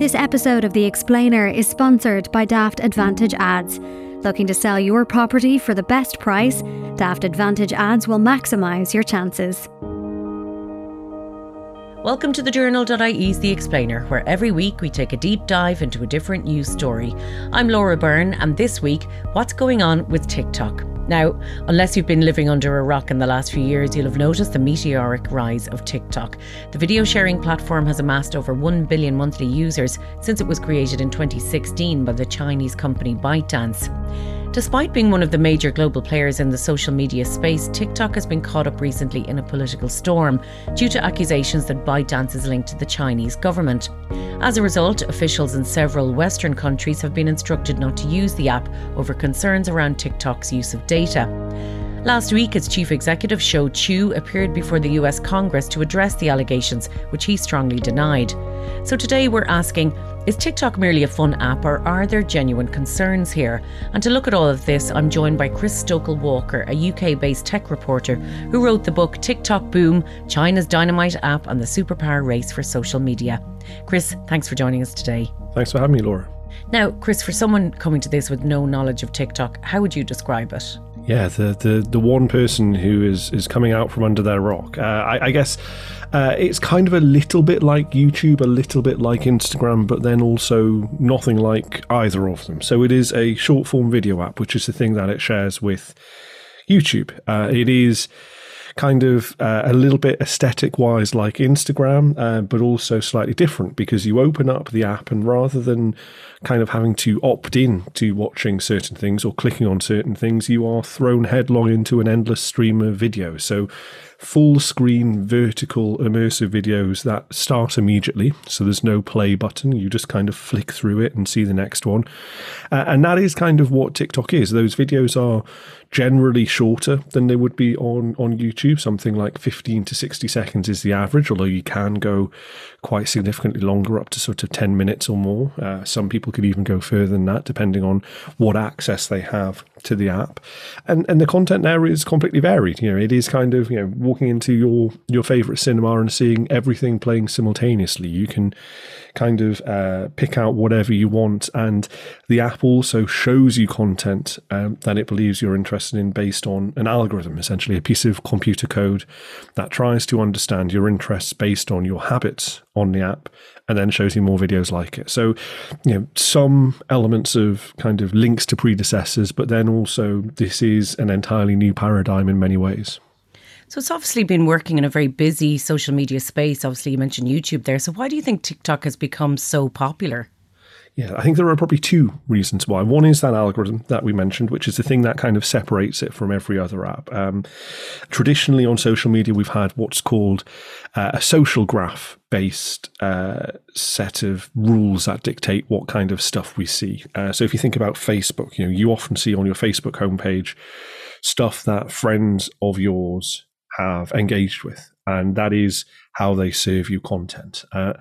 This episode of The Explainer is sponsored by Daft Advantage Ads. Looking to sell your property for the best price? Daft Advantage Ads will maximise your chances. Welcome to the journal.ie's The Explainer, where every week we take a deep dive into a different news story. I'm Laura Byrne, and this week, what's going on with TikTok? Now, unless you've been living under a rock in the last few years, you'll have noticed the meteoric rise of TikTok. The video sharing platform has amassed over 1 billion monthly users since it was created in 2016 by the Chinese company ByteDance. Despite being one of the major global players in the social media space, TikTok has been caught up recently in a political storm due to accusations that ByteDance is linked to the Chinese government. As a result, officials in several Western countries have been instructed not to use the app over concerns around TikTok's use of data. Last week, its chief executive, Shou Chew, appeared before the US Congress to address the allegations, which he strongly denied. So today we're asking is TikTok merely a fun app or are there genuine concerns here? And to look at all of this, I'm joined by Chris Stokel Walker, a UK based tech reporter who wrote the book TikTok Boom China's Dynamite App and the Superpower Race for Social Media. Chris, thanks for joining us today. Thanks for having me, Laura. Now, Chris, for someone coming to this with no knowledge of TikTok, how would you describe it? Yeah, the the, the one person who is is coming out from under their rock. Uh, I, I, guess uh, it's kind of a little bit like YouTube, a little bit like Instagram, but then also nothing like either of them. So it is a short form video app, which is the thing that it shares with YouTube. Uh, it is kind of uh, a little bit aesthetic wise like Instagram, uh, but also slightly different because you open up the app and rather than kind of having to opt in to watching certain things or clicking on certain things, you are thrown headlong into an endless stream of videos. So full screen vertical immersive videos that start immediately. So there's no play button. You just kind of flick through it and see the next one. Uh, and that is kind of what TikTok is. Those videos are generally shorter than they would be on, on YouTube. Something like 15 to 60 seconds is the average, although you can go quite significantly longer, up to sort of 10 minutes or more. Uh, some people could even go further than that, depending on what access they have to the app. And and the content there is completely varied. You know, it is kind of, you know, walking into your your favorite cinema and seeing everything playing simultaneously. You can kind of uh, pick out whatever you want, and the app also shows you content um, that it believes you're interested in based on an algorithm, essentially a piece of computer code that tries to understand your interests based on your habits on the app and then shows you more videos like it. So, you know, some elements of kind of links to predecessors, but then also this is an entirely new paradigm in many ways. So it's obviously been working in a very busy social media space. Obviously, you mentioned YouTube there. So why do you think TikTok has become so popular? Yeah, I think there are probably two reasons why. One is that algorithm that we mentioned, which is the thing that kind of separates it from every other app. Um, traditionally, on social media, we've had what's called uh, a social graph based uh, set of rules that dictate what kind of stuff we see. Uh, so, if you think about Facebook, you know, you often see on your Facebook homepage stuff that friends of yours have engaged with, and that is how they serve you content. Uh,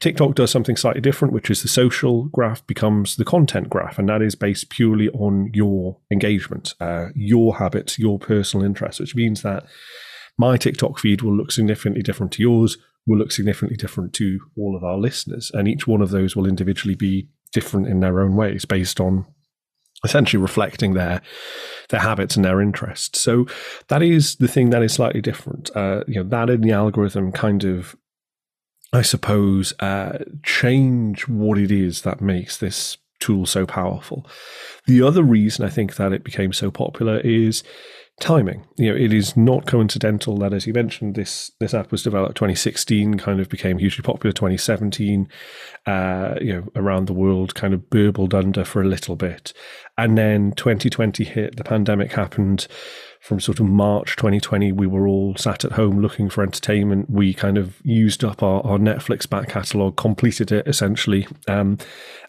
TikTok does something slightly different, which is the social graph becomes the content graph, and that is based purely on your engagement, uh, your habits, your personal interests, which means that my TikTok feed will look significantly different to yours, will look significantly different to all of our listeners, and each one of those will individually be different in their own ways based on essentially reflecting their their habits and their interests. So that is the thing that is slightly different. Uh, you know, that in the algorithm kind of, I suppose, uh, change what it is that makes this tool so powerful. The other reason I think that it became so popular is timing. You know, it is not coincidental that, as you mentioned, this this app was developed 2016, kind of became hugely popular 2017. Uh, you know, around the world, kind of burbled under for a little bit, and then 2020 hit. The pandemic happened. From sort of March 2020, we were all sat at home looking for entertainment. We kind of used up our, our Netflix back catalogue, completed it essentially, um,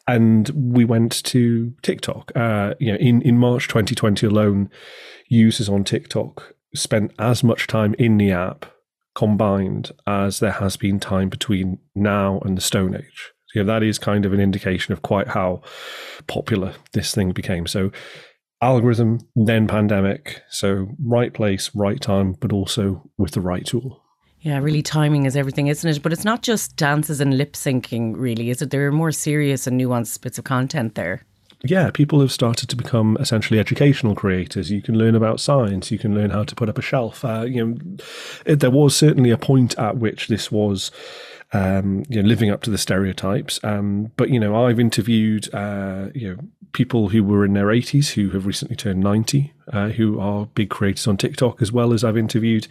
and we went to TikTok. Uh, you know, in in March 2020 alone, users on TikTok spent as much time in the app combined as there has been time between now and the Stone Age. So, that is kind of an indication of quite how popular this thing became. So, algorithm, then pandemic. So, right place, right time, but also with the right tool. Yeah, really, timing is everything, isn't it? But it's not just dances and lip syncing, really, is it? There are more serious and nuanced bits of content there. Yeah, people have started to become essentially educational creators. You can learn about science. You can learn how to put up a shelf. Uh, you know, it, there was certainly a point at which this was um, you know, living up to the stereotypes. Um, but you know, I've interviewed uh, you know people who were in their 80s who have recently turned 90, uh, who are big creators on TikTok, as well as I've interviewed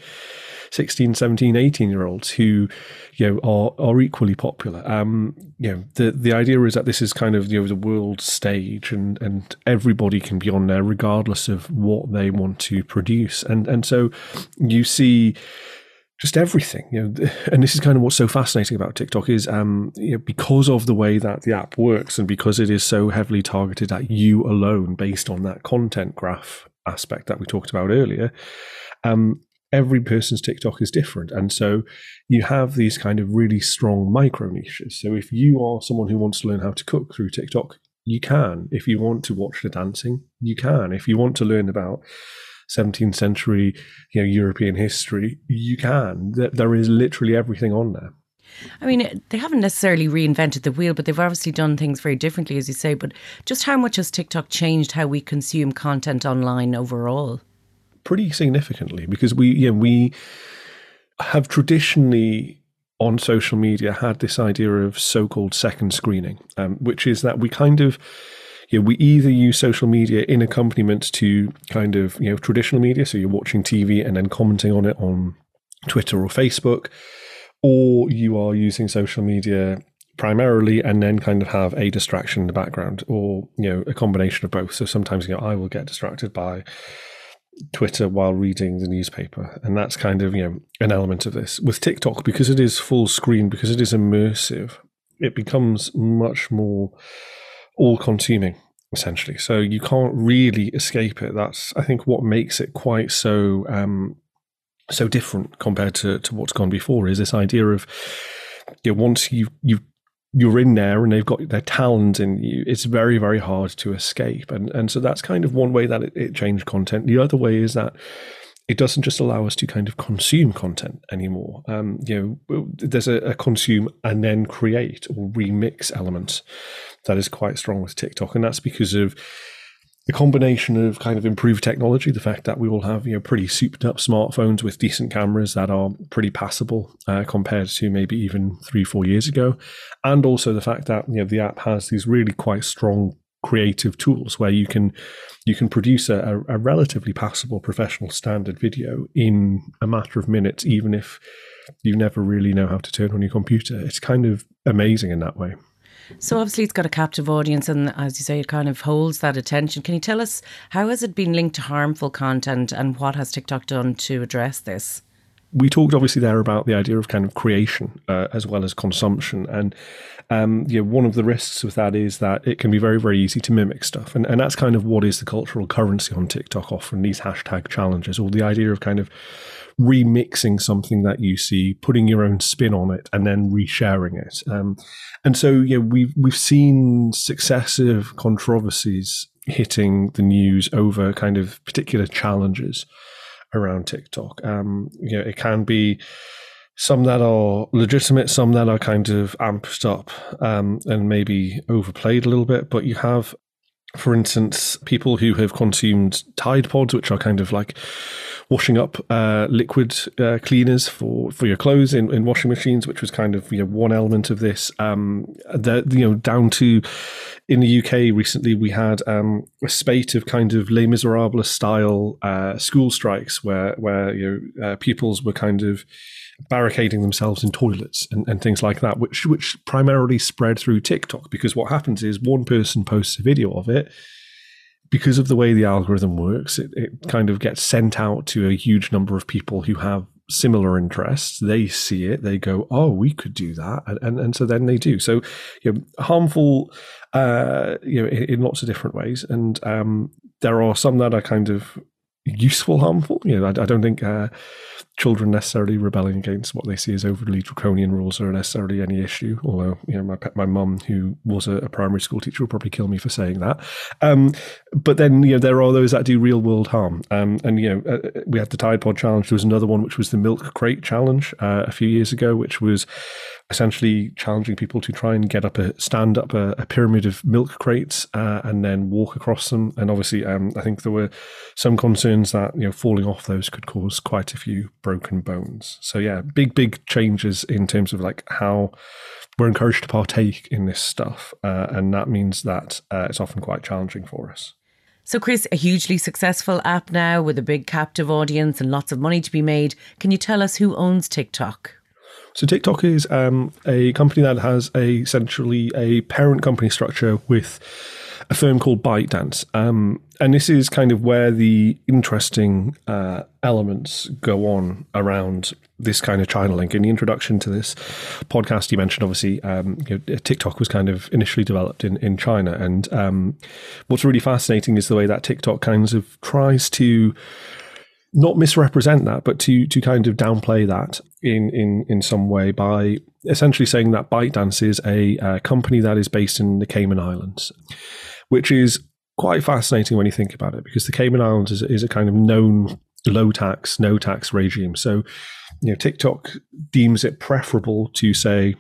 16, 17, 18 year olds who, you know, are, are equally popular. Um, you know, the, the idea is that this is kind of, you know, the world stage and, and everybody can be on there regardless of what they want to produce. And, and so you see, just everything, you know, and this is kind of what's so fascinating about TikTok is, um, you know, because of the way that the app works and because it is so heavily targeted at you alone based on that content graph aspect that we talked about earlier, um, every person's TikTok is different. And so you have these kind of really strong micro niches. So if you are someone who wants to learn how to cook through TikTok, you can. If you want to watch the dancing, you can. If you want to learn about 17th century you know, European history, you can. There is literally everything on there. I mean, they haven't necessarily reinvented the wheel, but they've obviously done things very differently, as you say. But just how much has TikTok changed how we consume content online overall? pretty significantly because we yeah we have traditionally on social media had this idea of so-called second screening, um, which is that we kind of yeah, we either use social media in accompaniment to kind of you know traditional media, so you're watching TV and then commenting on it on Twitter or Facebook, or you are using social media primarily and then kind of have a distraction in the background, or you know a combination of both. So sometimes you know I will get distracted by Twitter while reading the newspaper. And that's kind of, you know, an element of this. With TikTok, because it is full screen, because it is immersive, it becomes much more all consuming, essentially. So you can't really escape it. That's, I think, what makes it quite so, um, so different compared to, to what's gone before is this idea of, you know, once you, you've you're in there and they've got their talent in you, it's very, very hard to escape. And and so that's kind of one way that it, it changed content. The other way is that it doesn't just allow us to kind of consume content anymore. Um, you know, there's a, a, consume and then create or remix element that is quite strong with TikTok, and that's because of the combination of kind of improved technology, the fact that we all have you know pretty souped up smartphones with decent cameras that are pretty passable uh, compared to maybe even three four years ago, and also the fact that you know the app has these really quite strong creative tools where you can you can produce a, a relatively passable professional standard video in a matter of minutes, even if you never really know how to turn on your computer. It's kind of amazing in that way. So obviously it's got a captive audience and as you say it kind of holds that attention. Can you tell us how has it been linked to harmful content and what has TikTok done to address this? We talked obviously there about the idea of kind of creation uh, as well as consumption, and um, you know, one of the risks with that is that it can be very very easy to mimic stuff, and and that's kind of what is the cultural currency on TikTok often these hashtag challenges or the idea of kind of remixing something that you see, putting your own spin on it, and then resharing it. Um, and so, yeah, we've we've seen successive controversies hitting the news over kind of particular challenges around TikTok. Um, you know, it can be some that are legitimate, some that are kind of amped up um, and maybe overplayed a little bit. But you have, for instance, people who have consumed Tide Pods, which are kind of like washing up uh, liquid uh, cleaners for, for your clothes in, in washing machines, which was kind of you know one element of this. Um, the, you know down to in the UK recently, we had um, a spate of kind of Les Miserables style uh, school strikes where where you know, uh, pupils were kind of barricading themselves in toilets and, and things like that, which which primarily spread through TikTok because what happens is one person posts a video of it because of the way the algorithm works, it, it kind of gets sent out to a huge number of people who have similar interests. They see it, they go, "Oh, we could do that," and and, and so then they do. So, you know, harmful, uh, you know, in, in, lots of different ways, and um, there are some that are kind of useful harmful. You know, I, I don't think uh, children necessarily rebelling against what they see as overly draconian rules are necessarily any issue. Although, you know, my my mum, who was a, a, primary school teacher, will probably kill me for saying that. Um, but then, you know, there are those that do real world harm. Um, and you know, uh, we had the Tide Pod challenge. There was another one which was the milk crate challenge uh, a few years ago, which was essentially challenging people to try and get up a stand up a, a pyramid of milk crates uh, and then walk across them. And obviously, um, I think there were some concerns that you know falling off those could cause quite a few broken bones. So yeah, big big changes in terms of like how we're encouraged to partake in this stuff, uh, and that means that uh, it's often quite challenging for us. So, Chris, a hugely successful app now with a big captive audience and lots of money to be made. Can you tell us who owns TikTok? So TikTok is um, a company that has a, essentially a parent company structure with a firm called ByteDance. Um, and this is kind of where the interesting uh, elements go on around this kind of China link. In the introduction to this podcast, you mentioned obviously um, you know, TikTok was kind of initially developed in, in China. And um, what's really fascinating is the way that TikTok kind of tries to not misrepresent that, but to to kind of downplay that in in in some way by essentially saying that ByteDance is a, a company that is based in the Cayman Islands, which is quite fascinating when you think about it, because the Cayman Islands is, is a kind of known low tax, no tax regime. So, you know, TikTok deems it preferable to say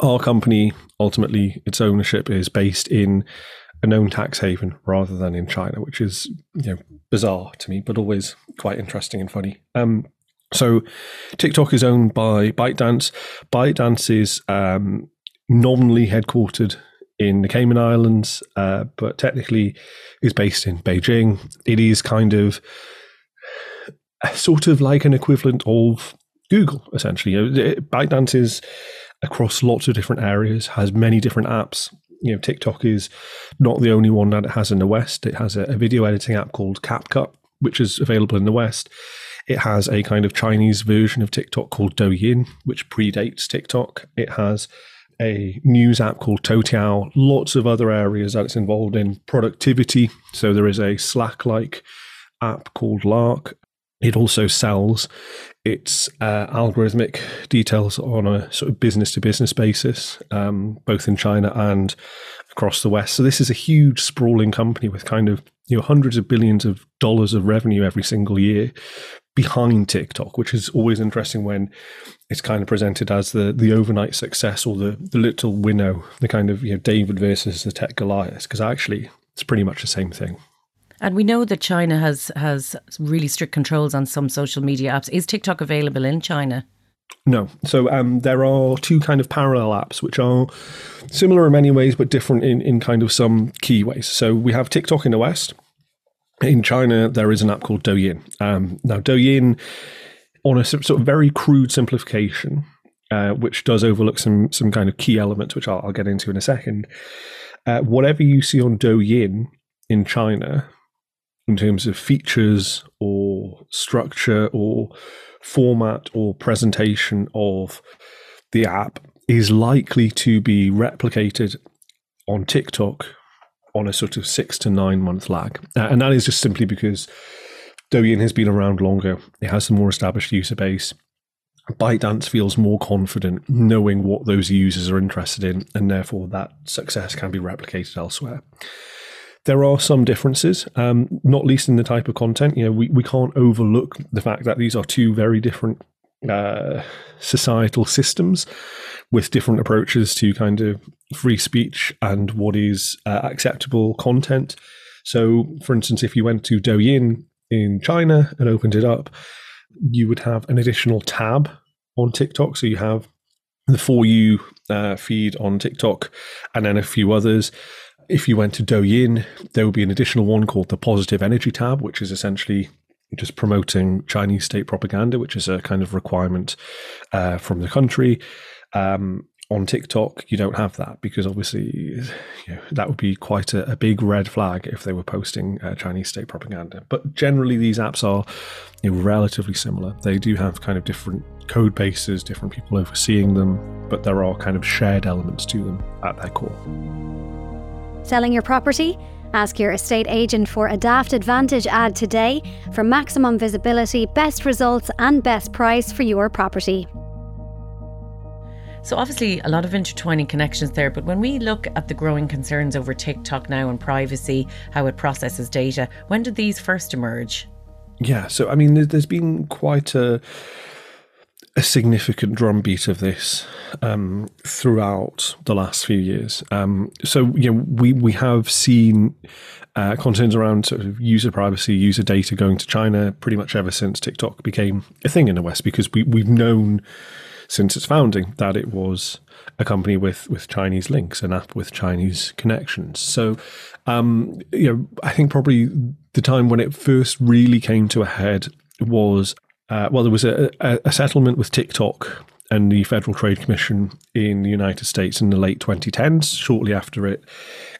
our company ultimately its ownership is based in a known tax haven rather than in China, which is you know bizarre to me, but always quite interesting and funny. Um, so TikTok is owned by ByteDance. ByteDance is um, nominally headquartered in the Cayman Islands, uh, but technically is based in Beijing. It is kind of sort of like an equivalent of Google, essentially. You know, ByteDance is across lots of different areas, has many different apps, you know, TikTok is not the only one that it has in the West. It has a, a video editing app called CapCut, which is available in the West. It has a kind of Chinese version of TikTok called Douyin, which predates TikTok. It has a news app called Toutiao, lots of other areas that it's involved in. Productivity. So there is a Slack like app called Lark. It also sells its uh, algorithmic details on a sort of business to business basis, um, both in China and across the West. So this is a huge, sprawling company with kind of you know hundreds of billions of dollars of revenue every single year behind TikTok, which is always interesting when it's kind of presented as the the overnight success or the the little winnow, the kind of you know David versus the tech Goliath, because actually it's pretty much the same thing. And we know that China has has really strict controls on some social media apps. Is TikTok available in China? No. So um, there are two kind of parallel apps which are similar in many ways, but different in, in kind of some key ways. So we have TikTok in the West. In China, there is an app called Douyin. Um, now, Douyin, on a sort of very crude simplification, uh, which does overlook some some kind of key elements, which I'll, I'll get into in a second. Uh, whatever you see on Douyin in China in terms of features or structure or format or presentation of the app is likely to be replicated on TikTok on a sort of six to nine month lag. Uh, and that is just simply because Douyin has been around longer, it has a more established user base. ByteDance feels more confident knowing what those users are interested in, and therefore that success can be replicated elsewhere. There are some differences, um, not least in the type of content. You know, we, we can't overlook the fact that these are two very different uh, societal systems with different approaches to kind of free speech and what is uh, acceptable content. So, for instance, if you went to Douyin in China and opened it up, you would have an additional tab on TikTok. So you have the For You uh, feed on TikTok and then a few others if you went to Douyin, there would be an additional one called the Positive Energy tab, which is essentially just promoting Chinese state propaganda, which is a kind of requirement uh, from the country. Um, on TikTok, you don't have that because obviously you know, that would be quite a, a, big red flag if they were posting uh, Chinese state propaganda. But generally, these apps are you know, relatively similar. They do have kind of different code bases, different people overseeing them, but there are kind of shared elements to them at their core. Selling your property? Ask your estate agent for a Daft Advantage ad today for maximum visibility, best results, and best price for your property. So, obviously, a lot of intertwining connections there. But when we look at the growing concerns over TikTok now and privacy, how it processes data, when did these first emerge? Yeah, so I mean, there's been quite a a significant drumbeat of this um, throughout the last few years. Um, so you know, we we have seen uh, concerns around sort of user privacy, user data going to China pretty much ever since TikTok became a thing in the West, because we we've known since its founding that it was a company with with Chinese links, an app with Chinese connections. So, um, you know, I think probably the time when it first really came to a head was uh, well, there was a, a, a, settlement with TikTok and the Federal Trade Commission in the United States in the late 2010s, shortly after it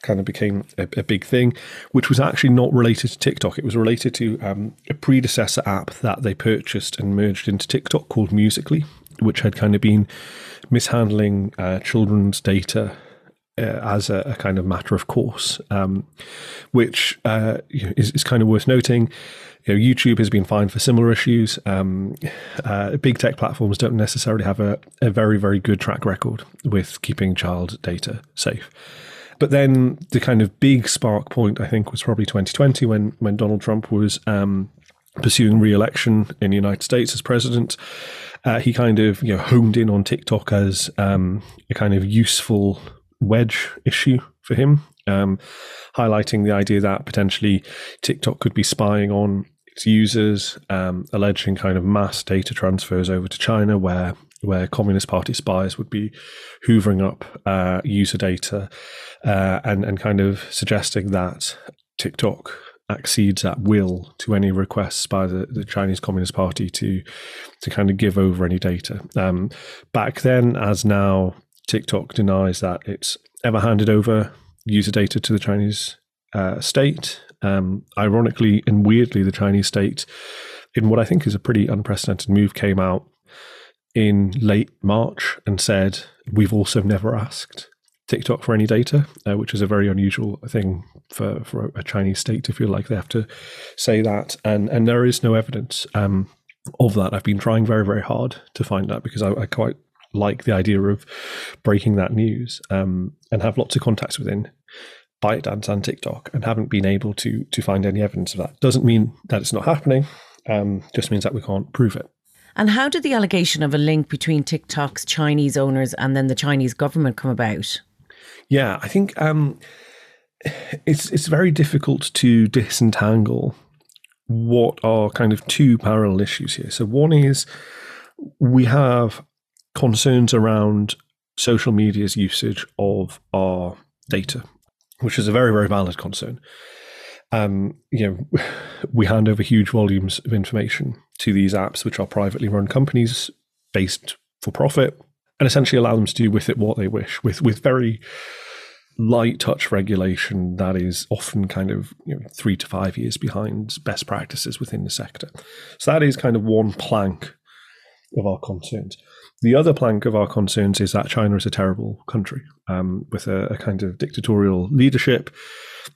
kind of became a, a big thing, which was actually not related to TikTok. It was related to um, a predecessor app that they purchased and merged into TikTok called Musical.ly, which had kind of been mishandling uh, children's data uh, as a, a, kind of matter of course, um, which uh, is, is, kind of worth noting. You know, YouTube has been fined for similar issues. Um, uh, big tech platforms don't necessarily have a, a, very, very good track record with keeping child data safe. But then the kind of big spark point, I think, was probably 2020 when when Donald Trump was um, pursuing re-election in the United States as president. Uh, he kind of you know honed in on TikTok as um, a kind of useful wedge issue for him, um, highlighting the idea that potentially TikTok could be spying on its users, um, alleging kind of mass data transfers over to China, where where Communist Party spies would be hoovering up uh, user data, uh, and and kind of suggesting that TikTok accedes at will to any requests by the, the Chinese Communist Party to to kind of give over any data. Um, back then, as now, TikTok denies that it's ever handed over user data to the Chinese uh, state. Um, ironically and weirdly, the Chinese state, in what I think is a pretty unprecedented move, came out in late March and said, We've also never asked TikTok for any data, uh, which is a very unusual thing for, for a Chinese state to feel like they have to say that. And, and there is no evidence um, of that. I've been trying very, very hard to find that because I, I quite like the idea of breaking that news um, and have lots of contacts within ByteDance and TikTok and haven't been able to to find any evidence of that. Doesn't mean that it's not happening. Um, just means that we can't prove it. And how did the allegation of a link between TikTok's Chinese owners and then the Chinese government come about? Yeah, I think um, it's it's very difficult to disentangle what are kind of two parallel issues here. So one is we have concerns around social media's usage of our data, which is a very, very valid concern. Um, you know, we hand over huge volumes of information to these apps, which are privately run companies based for profit, and essentially allow them to do with it what they wish, with with very light touch regulation that is often kind of you know, three to five years behind best practices within the sector. So that is kind of one plank of our concerns. The other plank of our concerns is that China is a terrible country um, with a, a, kind of dictatorial leadership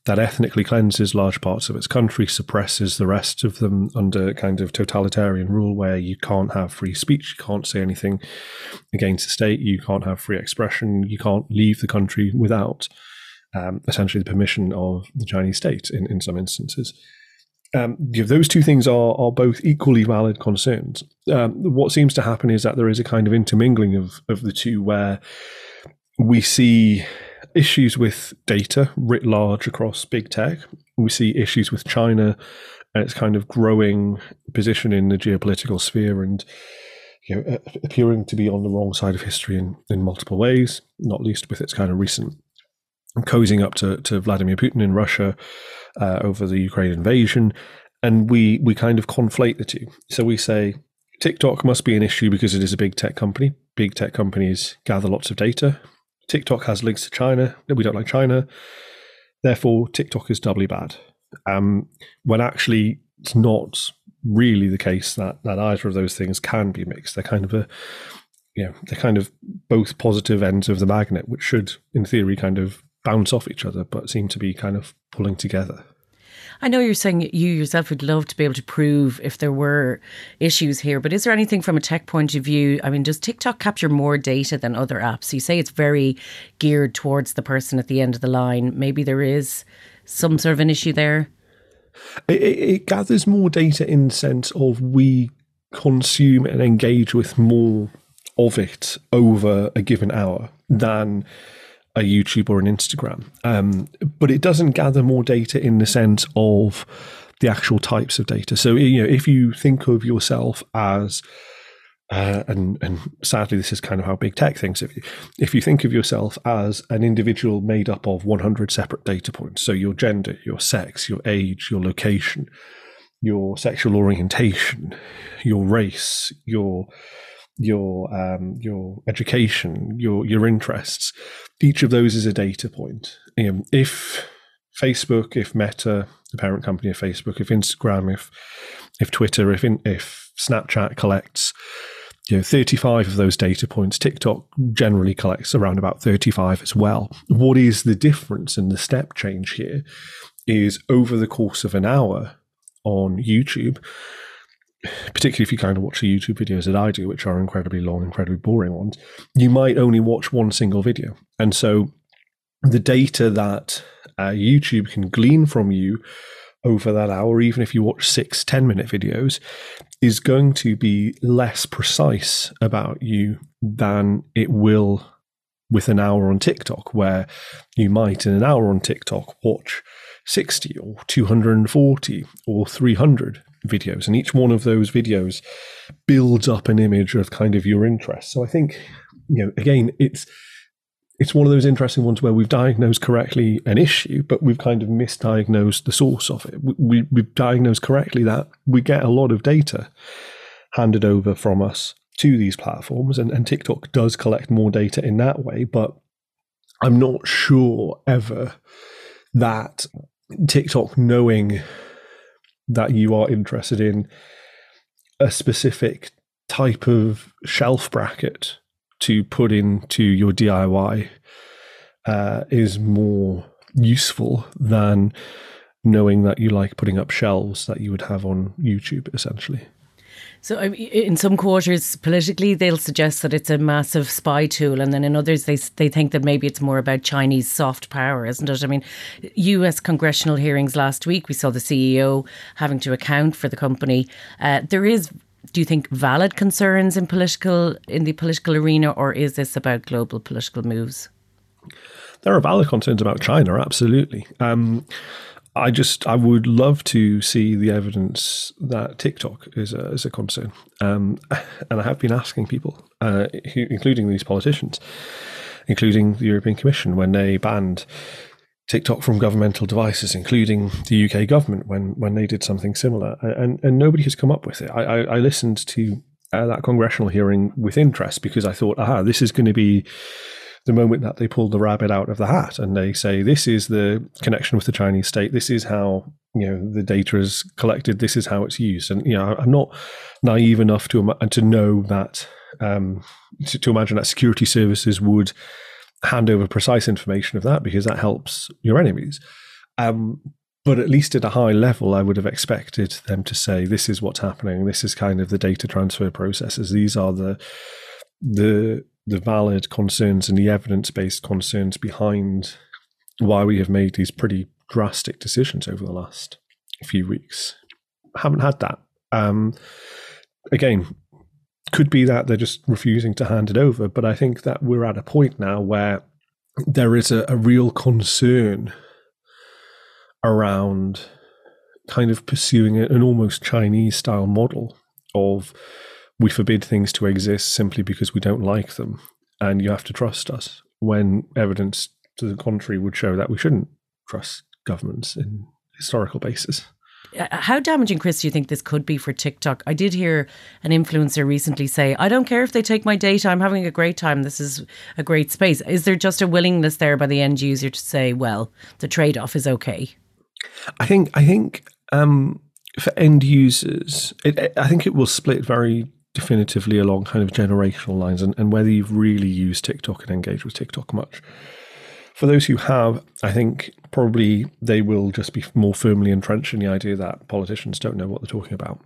that ethnically cleanses large parts of its country, suppresses the rest of them under kind of totalitarian rule where you can't have free speech, you can't say anything against the state, you can't have free expression, you can't leave the country without um, essentially the permission of the Chinese state in, in some instances um, those two things are are both equally valid concerns. Um, what seems to happen is that there is a kind of intermingling of of the two, where we see issues with data writ large across big tech. We see issues with China and its kind of growing position in the geopolitical sphere and you know, appearing to be on the wrong side of history in, in multiple ways, not least with its kind of recent cozying up to, to Vladimir Putin in Russia uh, over the Ukraine invasion, and we we kind of conflate the two. So we say TikTok must be an issue because it is a big tech company. Big tech companies gather lots of data. TikTok has links to China. We don't like China. Therefore, TikTok is doubly bad. Um, when actually, it's not really the case that that either of those things can be mixed. They're kind of a know, they're kind of both positive ends of the magnet, which should, in theory, kind of bounce off each other, but seem to be kind of pulling together. I know you're saying you yourself would love to be able to prove if there were issues here, but is there anything from a tech point of view? I mean, does TikTok capture more data than other apps? You say it's very geared towards the person at the end of the line. Maybe there is some sort of an issue there. It, it, it gathers more data in the sense of we consume and engage with more of it over a given hour than a YouTube or an Instagram. Um, but it doesn't gather more data in the sense of the actual types of data. So you know, if you think of yourself as uh, and and sadly, this is kind of how big tech thinks of you. If you think of yourself as an individual made up of 100 separate data points, so your gender, your sex, your age, your location, your sexual orientation, your race, your your um, your education, your your interests. Each of those is a data point. If Facebook, if Meta, the parent company of Facebook, if Instagram, if if Twitter, if in, if Snapchat collects, you know, 35 of those data points, TikTok generally collects around about 35 as well. What is the difference and the step change here is over the course of an hour on YouTube, particularly if you kind of watch the YouTube videos that I do, which are incredibly long, incredibly boring ones, you might only watch one single video. And so the data that uh, YouTube can glean from you over that hour, even if you watch six 10 minute videos, is going to be less precise about you than it will with an hour on TikTok, where you might in an hour on TikTok watch 60 or 240 or 300 videos. And each one of those videos builds up an image of kind of your interest. So I think, you know, again, it's it's one of those interesting ones where we've diagnosed correctly an issue, but we've kind of misdiagnosed the source of it. We, we've diagnosed correctly that we get a lot of data handed over from us to these platforms, and, and TikTok does collect more data in that way, but I'm not sure ever that TikTok knowing that you are interested in a specific type of shelf bracket to put into your DIY uh, is more useful than knowing that you like putting up shelves that you would have on YouTube, essentially. So, in some quarters, politically, they'll suggest that it's a massive spy tool, and then in others, they they think that maybe it's more about Chinese soft power, isn't it? I mean, U.S. congressional hearings last week, we saw the CEO having to account for the company. Uh, there is do you think valid concerns in political in the political arena, or is this about global political moves? There are valid concerns about China, absolutely. Um, I just I would love to see the evidence that TikTok is a, is a concern, um, and I have been asking people, uh, including these politicians, including the European Commission, when they banned TikTok from governmental devices, including the UK government when when they did something similar, and and nobody has come up with it. I I, I listened to uh, that congressional hearing with interest because I thought, aha, this is going to be the moment that they pull the rabbit out of the hat and they say this is the connection with the Chinese state. This is how you know the data is collected. This is how it's used. And you know, I'm not naive enough to to know that um, to, to imagine that security services would hand over precise information of that because that helps your enemies. Um, but at least at a high level, I would have expected them to say, "This is what's happening. This is kind of the data transfer processes. These are the the the valid concerns and the evidence based concerns behind why we have made these pretty drastic decisions over the last few weeks." Haven't had that. Um, again, could be that they're just refusing to hand it over, but I think that we're at a point now where there is a, a real concern around kind of pursuing an almost Chinese style model of we forbid things to exist simply because we don't like them and you have to trust us when evidence to the contrary would show that we shouldn't trust governments in historical basis. Uh, how damaging, Chris, do you think this could be for TikTok? I did hear an influencer recently say, I don't care if they take my data, I'm having a great time. This is a great space. Is there just a willingness there by the end user to say, well, the trade off is okay? I think, I think, um, for end users, it, I think it will split very definitively along kind of generational lines and, and whether you've really used TikTok and engaged with TikTok much For those who have, I think probably they will just be more firmly entrenched in the idea that politicians don't know what they're talking about.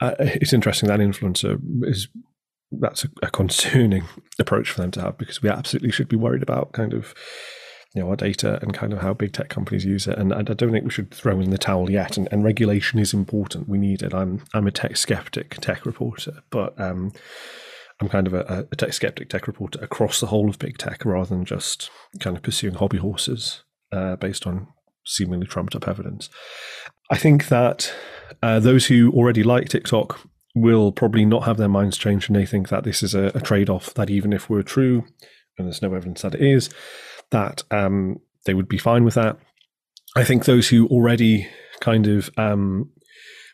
Uh, it's interesting that influencer is that's a, a, concerning approach for them to have because we absolutely should be worried about kind of you know our data and kind of how big tech companies use it. And I, don't think we should throw in the towel yet. And, and, regulation is important. We need it. I'm I'm a tech skeptic, tech reporter, but um, I'm kind of a, a tech skeptic, tech reporter across the whole of big tech, rather than just kind of pursuing hobby horses uh, based on seemingly trumped up evidence. I think that uh, those who already like TikTok will probably not have their minds changed and they think that this is a, a trade off that even if we're true, and there's no evidence that it is, that um, they would be fine with that. I think those who already kind of um,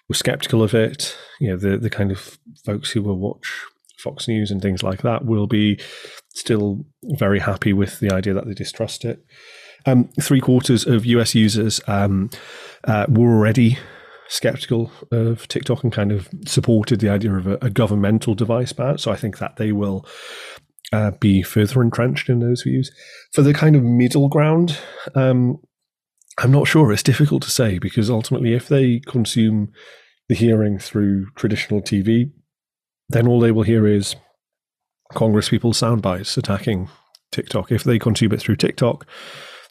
were skeptical of it, you know, the the kind of folks who will watch Fox News and things like that, will be still very happy with the idea that they distrust it. Um, three quarters of US users um, uh, were already skeptical of TikTok and kind of supported the idea of a, a governmental device ban. So I think that they will uh, be further entrenched in those views. For the kind of middle ground, um, I'm not sure. It's difficult to say because ultimately, if they consume the hearing through traditional TV, then all they will hear is Congress people's sound bites attacking TikTok. If they consume it through TikTok,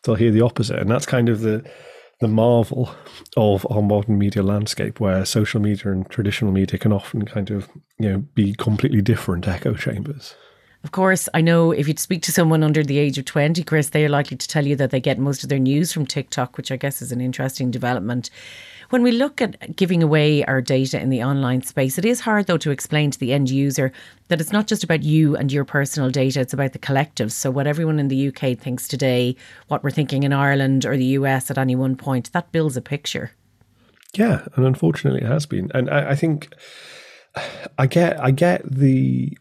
they'll hear the opposite, and that's kind of the the marvel of our modern media landscape, where social media and traditional media can often kind of you know be completely different echo chambers. Of course, I know if you'd speak to someone under the age of 20, Chris, they are likely to tell you that they get most of their news from TikTok, which I guess is an interesting development. When we look at giving away our data in the online space, it is hard, though, to explain to the end user that it's not just about you and your personal data, it's about the collective. So, what everyone in the UK thinks today, what we're thinking in Ireland or the US at any one point, that builds a picture. Yeah, and unfortunately, it has been. And I, I think I get, I get the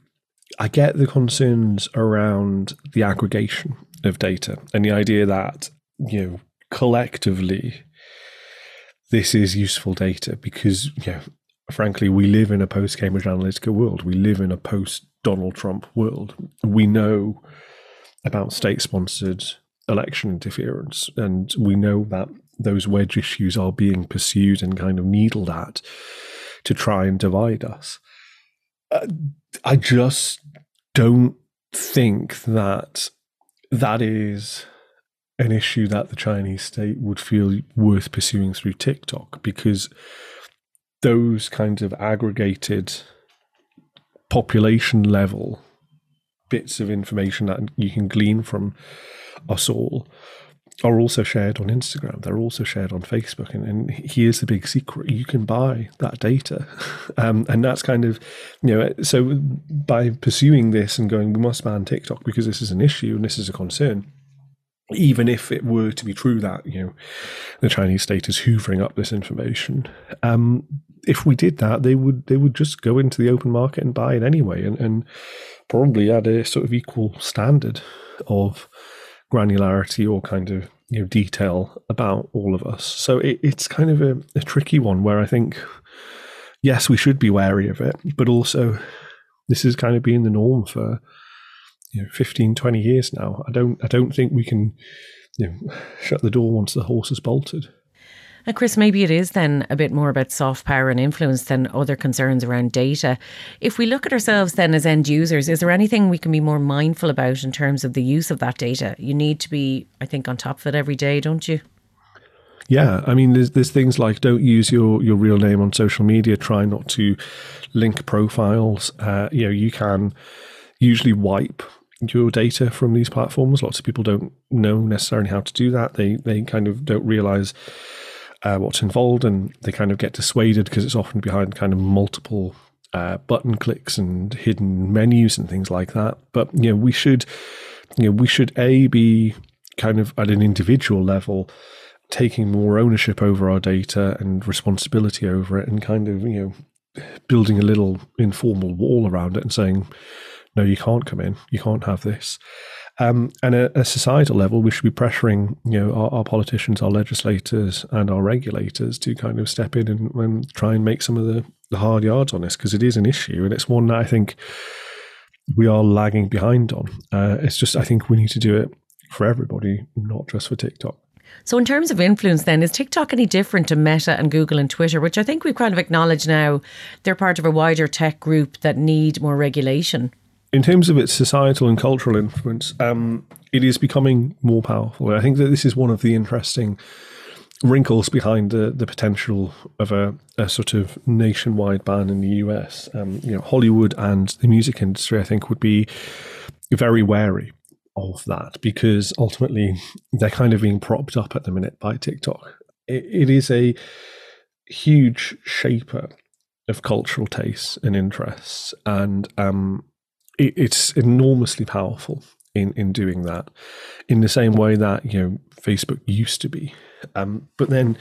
I get the concerns around the aggregation of data and the idea that, you know, collectively, this is useful data because, you know, frankly, we live in a post Cambridge Analytica world. We live in a post Donald Trump world. We know about state sponsored election interference, and we know that those wedge issues are being pursued and kind of needled at to try and divide us. Uh, I just don't think that that is an issue that the Chinese state would feel worth pursuing through TikTok because those kinds of aggregated population level bits of information that you can glean from us all are also shared on Instagram. They're also shared on Facebook. And, and here's the big secret you can buy that data. Um, and that's kind of, you know, so by pursuing this and going, we must ban TikTok because this is an issue and this is a concern. Even if it were to be true that you know the Chinese state is hoovering up this information, um, if we did that, they would they would just go into the open market and buy it anyway, and, and probably at a sort of equal standard of granularity or kind of you know detail about all of us. So it, it's kind of a, a tricky one where I think yes, we should be wary of it, but also this is kind of being the norm for you know 15 20 years now i don't i don't think we can you know shut the door once the horse has bolted and Chris, maybe it is then a bit more about soft power and influence than other concerns around data. If we look at ourselves then as end users, is there anything we can be more mindful about in terms of the use of that data? You need to be, I think, on top of it every day, don't you? Yeah, I mean, there's there's things like don't use your your real name on social media. Try not to link profiles. Uh, you know, you can usually wipe your data from these platforms. Lots of people don't know necessarily how to do that. They they kind of don't realize uh, what's involved, and they kind of get dissuaded because it's often behind kind of multiple uh, button clicks and hidden menus and things like that. But you know, we should, you know, we should a be kind of at an individual level taking more ownership over our data and responsibility over it, and kind of you know building a little informal wall around it and saying, no, you can't come in, you can't have this. Um, and at a societal level, we should be pressuring, you know, our, our, politicians, our legislators, and our regulators to kind of step in and, and try and make some of the, the hard yards on this because it is an issue and it's one that I think we are lagging behind on. Uh, it's just I think we need to do it for everybody, not just for TikTok. So, in terms of influence, then, is TikTok any different to Meta and Google and Twitter, which I think we've kind of acknowledged now they're part of a wider tech group that need more regulation? In terms of its societal and cultural influence, um, it is becoming more powerful. I think that this is one of the interesting wrinkles behind the, the potential of a, a sort of nationwide ban in the US. Um, you know, Hollywood and the music industry, I think, would be very wary of that because ultimately they're kind of being propped up at the minute by TikTok. it, it is a huge shaper of cultural tastes and interests, and um, it, it's enormously powerful in in doing that. In the same way that you know Facebook used to be, um, but then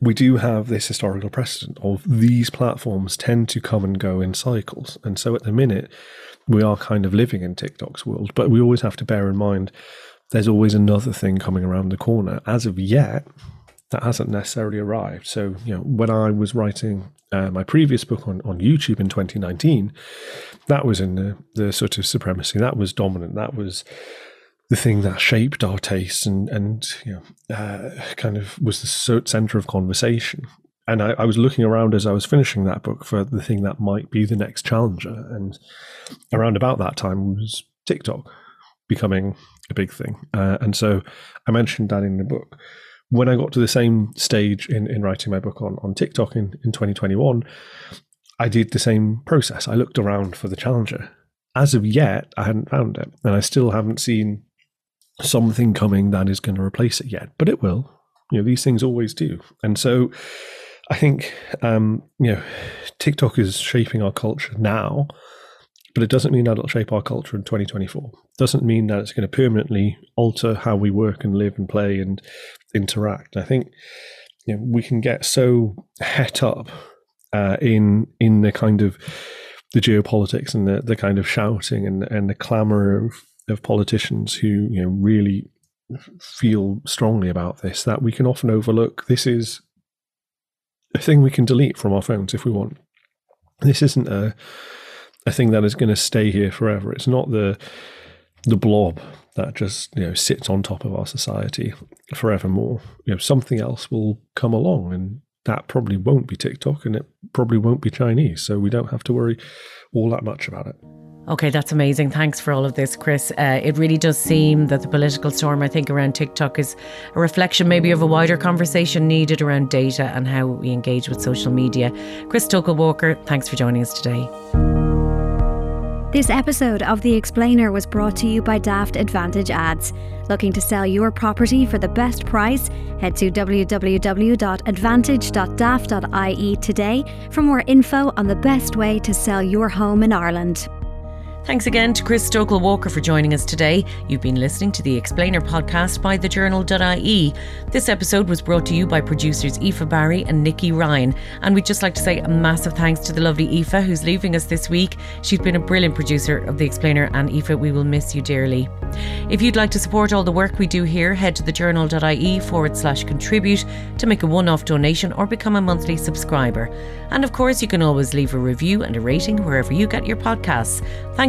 we do have this historical precedent of these platforms tend to come and go in cycles, and so at the minute we are kind of living in TikTok's world, but we always have to bear in mind there's always another thing coming around the corner. As of yet, that hasn't necessarily arrived. So, you know, when I was writing uh, my previous book on, on YouTube in 2019, that was in the, the sort of supremacy. That was dominant. That was the thing that shaped our tastes and, and you know, uh, kind of was the center of conversation and I, I, was looking around as I was finishing that book for the thing that might be the next challenger. And around about that time was TikTok becoming a big thing. Uh, and so I mentioned that in the book. When I got to the same stage in, in writing my book on, on TikTok in, in 2021, I did the same process. I looked around for the challenger. As of yet, I hadn't found it. And I still haven't seen something coming that is going to replace it yet, but it will. You know, these things always do. And so I think um, you know TikTok is shaping our culture now, but it doesn't mean that it'll shape our culture in 2024. It doesn't mean that it's going to permanently alter how we work and live and play and interact. I think you know, we can get so het up uh, in in the kind of the geopolitics and the, the kind of shouting and and the clamor of, of politicians who you know really feel strongly about this that we can often overlook this is a thing we can delete from our phones if we want. This isn't a a thing that is going to stay here forever. It's not the the blob that just you know sits on top of our society forevermore. You know, something else will come along, and that probably won't be TikTok, and it probably won't be Chinese. So we don't have to worry all that much about it. Okay, that's amazing. Thanks for all of this, Chris. Uh, it really does seem that the political storm, I think, around TikTok is a reflection maybe of a wider conversation needed around data and how we engage with social media. Chris Stokel-Walker, thanks for joining us today. This episode of The Explainer was brought to you by Daft Advantage Ads. Looking to sell your property for the best price? Head to www.advantage.daft.ie today for more info on the best way to sell your home in Ireland. Thanks again to Chris Stokel-Walker for joining us today. You've been listening to the Explainer podcast by thejournal.ie. This episode was brought to you by producers Aoife Barry and Nikki Ryan. And we'd just like to say a massive thanks to the lovely Aoife who's leaving us this week. She's been a brilliant producer of The Explainer, and Aoife, we will miss you dearly. If you'd like to support all the work we do here, head to thejournal.ie forward slash contribute to make a one off donation or become a monthly subscriber. And of course, you can always leave a review and a rating wherever you get your podcasts.